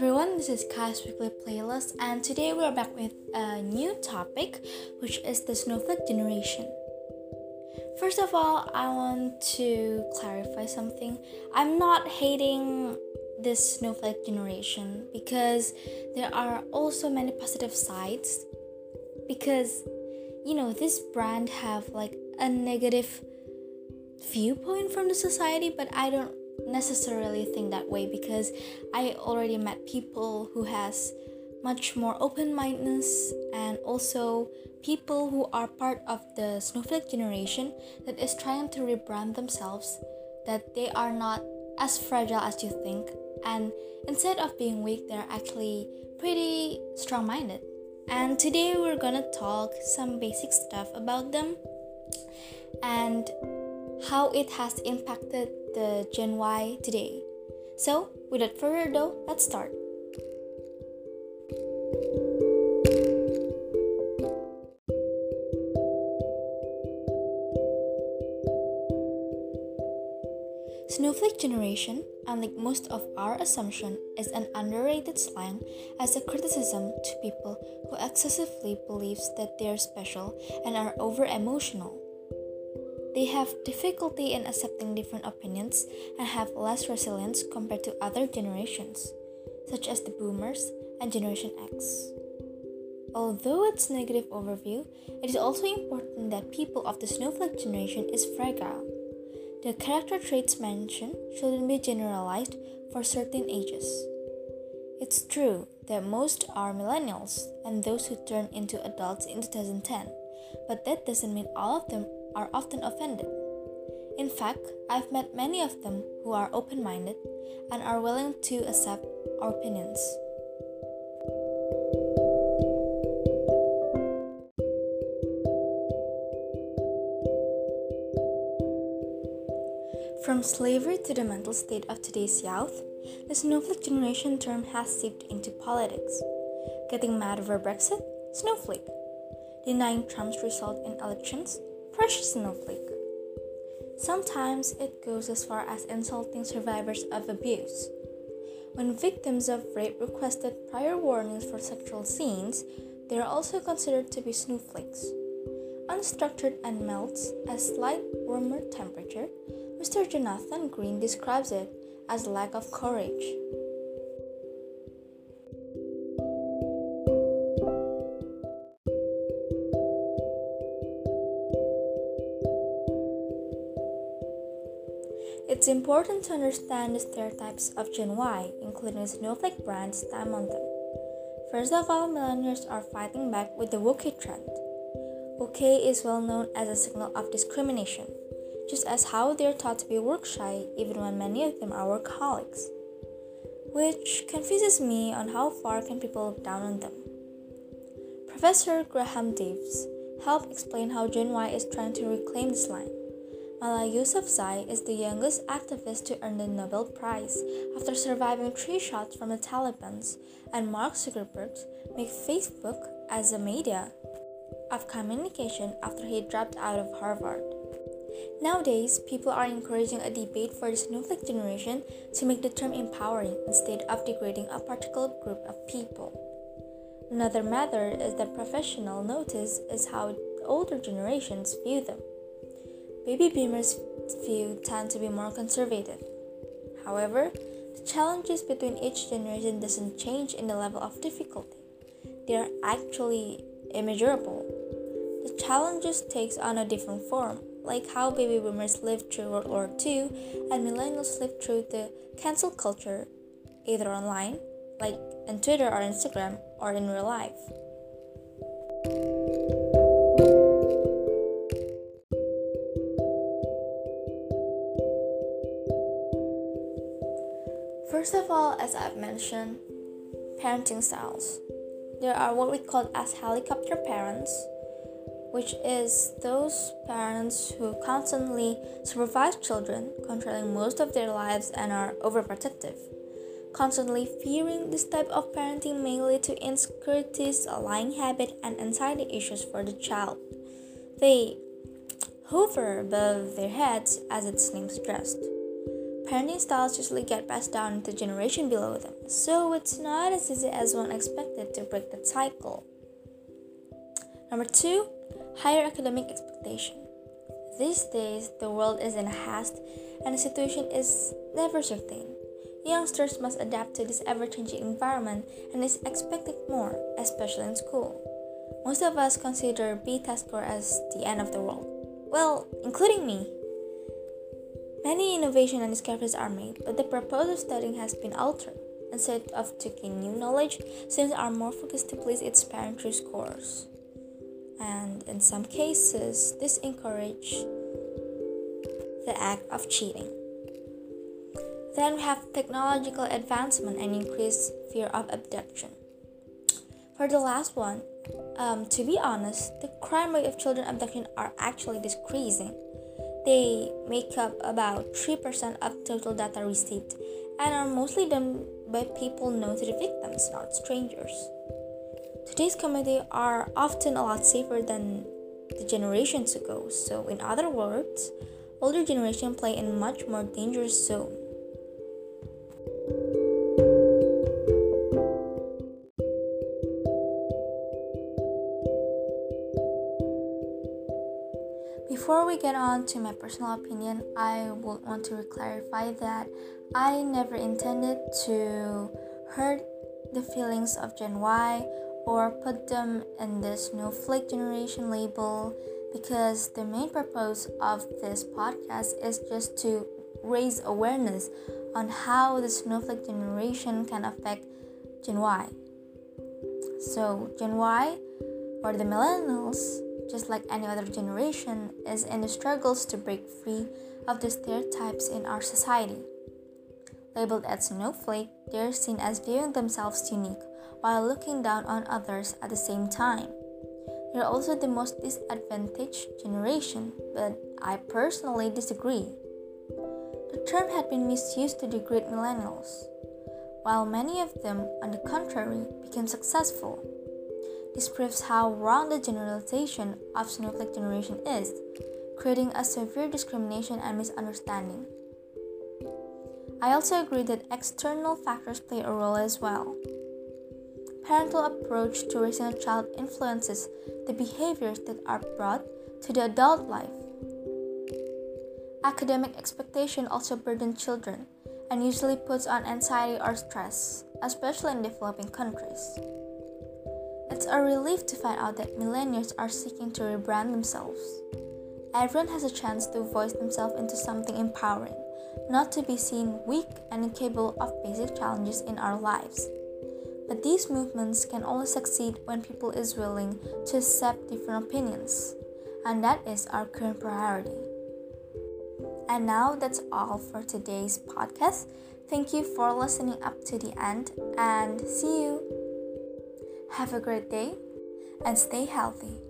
everyone, this is Kai's Weekly Playlist, and today we are back with a new topic, which is the snowflake generation. First of all, I want to clarify something. I'm not hating this snowflake generation because there are also many positive sides. Because, you know, this brand have like a negative viewpoint from the society, but I don't necessarily think that way because I already met people who has much more open-mindedness and also people who are part of the snowflake generation that is trying to rebrand themselves that they are not as fragile as you think. And instead of being weak they're actually pretty strong-minded. And today we're gonna talk some basic stuff about them. And how it has impacted the Gen Y today. So, without further ado, let's start. Snowflake generation, unlike most of our assumption, is an underrated slang as a criticism to people who excessively believes that they're special and are over emotional. They have difficulty in accepting different opinions and have less resilience compared to other generations, such as the boomers and Generation X. Although it's negative overview, it is also important that people of the snowflake generation is fragile. The character traits mentioned shouldn't be generalized for certain ages. It's true that most are millennials and those who turned into adults in 2010, but that doesn't mean all of them are often offended. In fact, I've met many of them who are open minded and are willing to accept our opinions. From slavery to the mental state of today's youth, the snowflake generation term has seeped into politics. Getting mad over Brexit? Snowflake. Denying Trump's result in elections? Precious snowflake. Sometimes it goes as far as insulting survivors of abuse. When victims of rape requested prior warnings for sexual scenes, they are also considered to be snowflakes. Unstructured and melts at slight warmer temperature, Mr. Jonathan Green describes it as lack of courage. It's important to understand the stereotypes of Gen Y, including snowflake brands time on them. First of all, millennials are fighting back with the woke trend. Woke is well known as a signal of discrimination, just as how they're taught to be work shy even when many of them are workaholics. Which confuses me on how far can people look down on them. Professor Graham Davis helped explain how Gen Y is trying to reclaim this line. Malala Yousafzai is the youngest activist to earn the Nobel Prize after surviving three shots from the Taliban, and Mark Zuckerberg made Facebook as a media of communication after he dropped out of Harvard. Nowadays, people are encouraging a debate for the snowflake generation to make the term empowering instead of degrading a particular group of people. Another matter is that professional notice is how older generations view them. Baby boomers' view tend to be more conservative. However, the challenges between each generation doesn't change in the level of difficulty. They are actually immeasurable. The challenges takes on a different form, like how baby boomers lived through World War II and millennials lived through the cancel culture, either online, like on Twitter or Instagram, or in real life. First of all, as I've mentioned, parenting styles. There are what we call as helicopter parents, which is those parents who constantly supervise children, controlling most of their lives and are overprotective. Constantly fearing this type of parenting may lead to insecurities, a lying habit, and anxiety issues for the child. They hover above their heads as its name suggests. Parenting styles usually get passed down to the generation below them, so it's not as easy as one expected to break that cycle. Number two, higher academic expectation. These days, the world is in a haste and the situation is never certain. Youngsters must adapt to this ever changing environment and is expected more, especially in school. Most of us consider B test score as the end of the world. Well, including me. Many innovations and discoveries are made, but the purpose of studying has been altered. Instead of taking new knowledge, students are more focused to please its parent scores. And in some cases, this encourage the act of cheating. Then we have technological advancement and increased fear of abduction. For the last one, um, to be honest, the crime rate of children abduction are actually decreasing. They make up about 3% of total data received and are mostly done by people known to the victims, not strangers. Today's community are often a lot safer than the generations ago. So, in other words, older generation play in much more dangerous zone. Before we get on to my personal opinion, I would want to clarify that I never intended to hurt the feelings of Gen Y or put them in this snowflake generation label because the main purpose of this podcast is just to raise awareness on how the snowflake generation can affect Gen Y. So, Gen Y or the millennials just like any other generation, is in the struggles to break free of the stereotypes in our society. Labeled as snowflake, they are seen as viewing themselves unique while looking down on others at the same time. They're also the most disadvantaged generation, but I personally disagree. The term had been misused to degrade millennials, while many of them, on the contrary, became successful. This proves how wrong the generalization of snowflake generation is, creating a severe discrimination and misunderstanding. I also agree that external factors play a role as well. Parental approach to raising a child influences the behaviors that are brought to the adult life. Academic expectation also burden children and usually puts on anxiety or stress, especially in developing countries. It's a relief to find out that millennials are seeking to rebrand themselves. Everyone has a chance to voice themselves into something empowering, not to be seen weak and incapable of basic challenges in our lives. But these movements can only succeed when people is willing to accept different opinions, and that is our current priority. And now that's all for today's podcast. Thank you for listening up to the end and see you have a great day and stay healthy.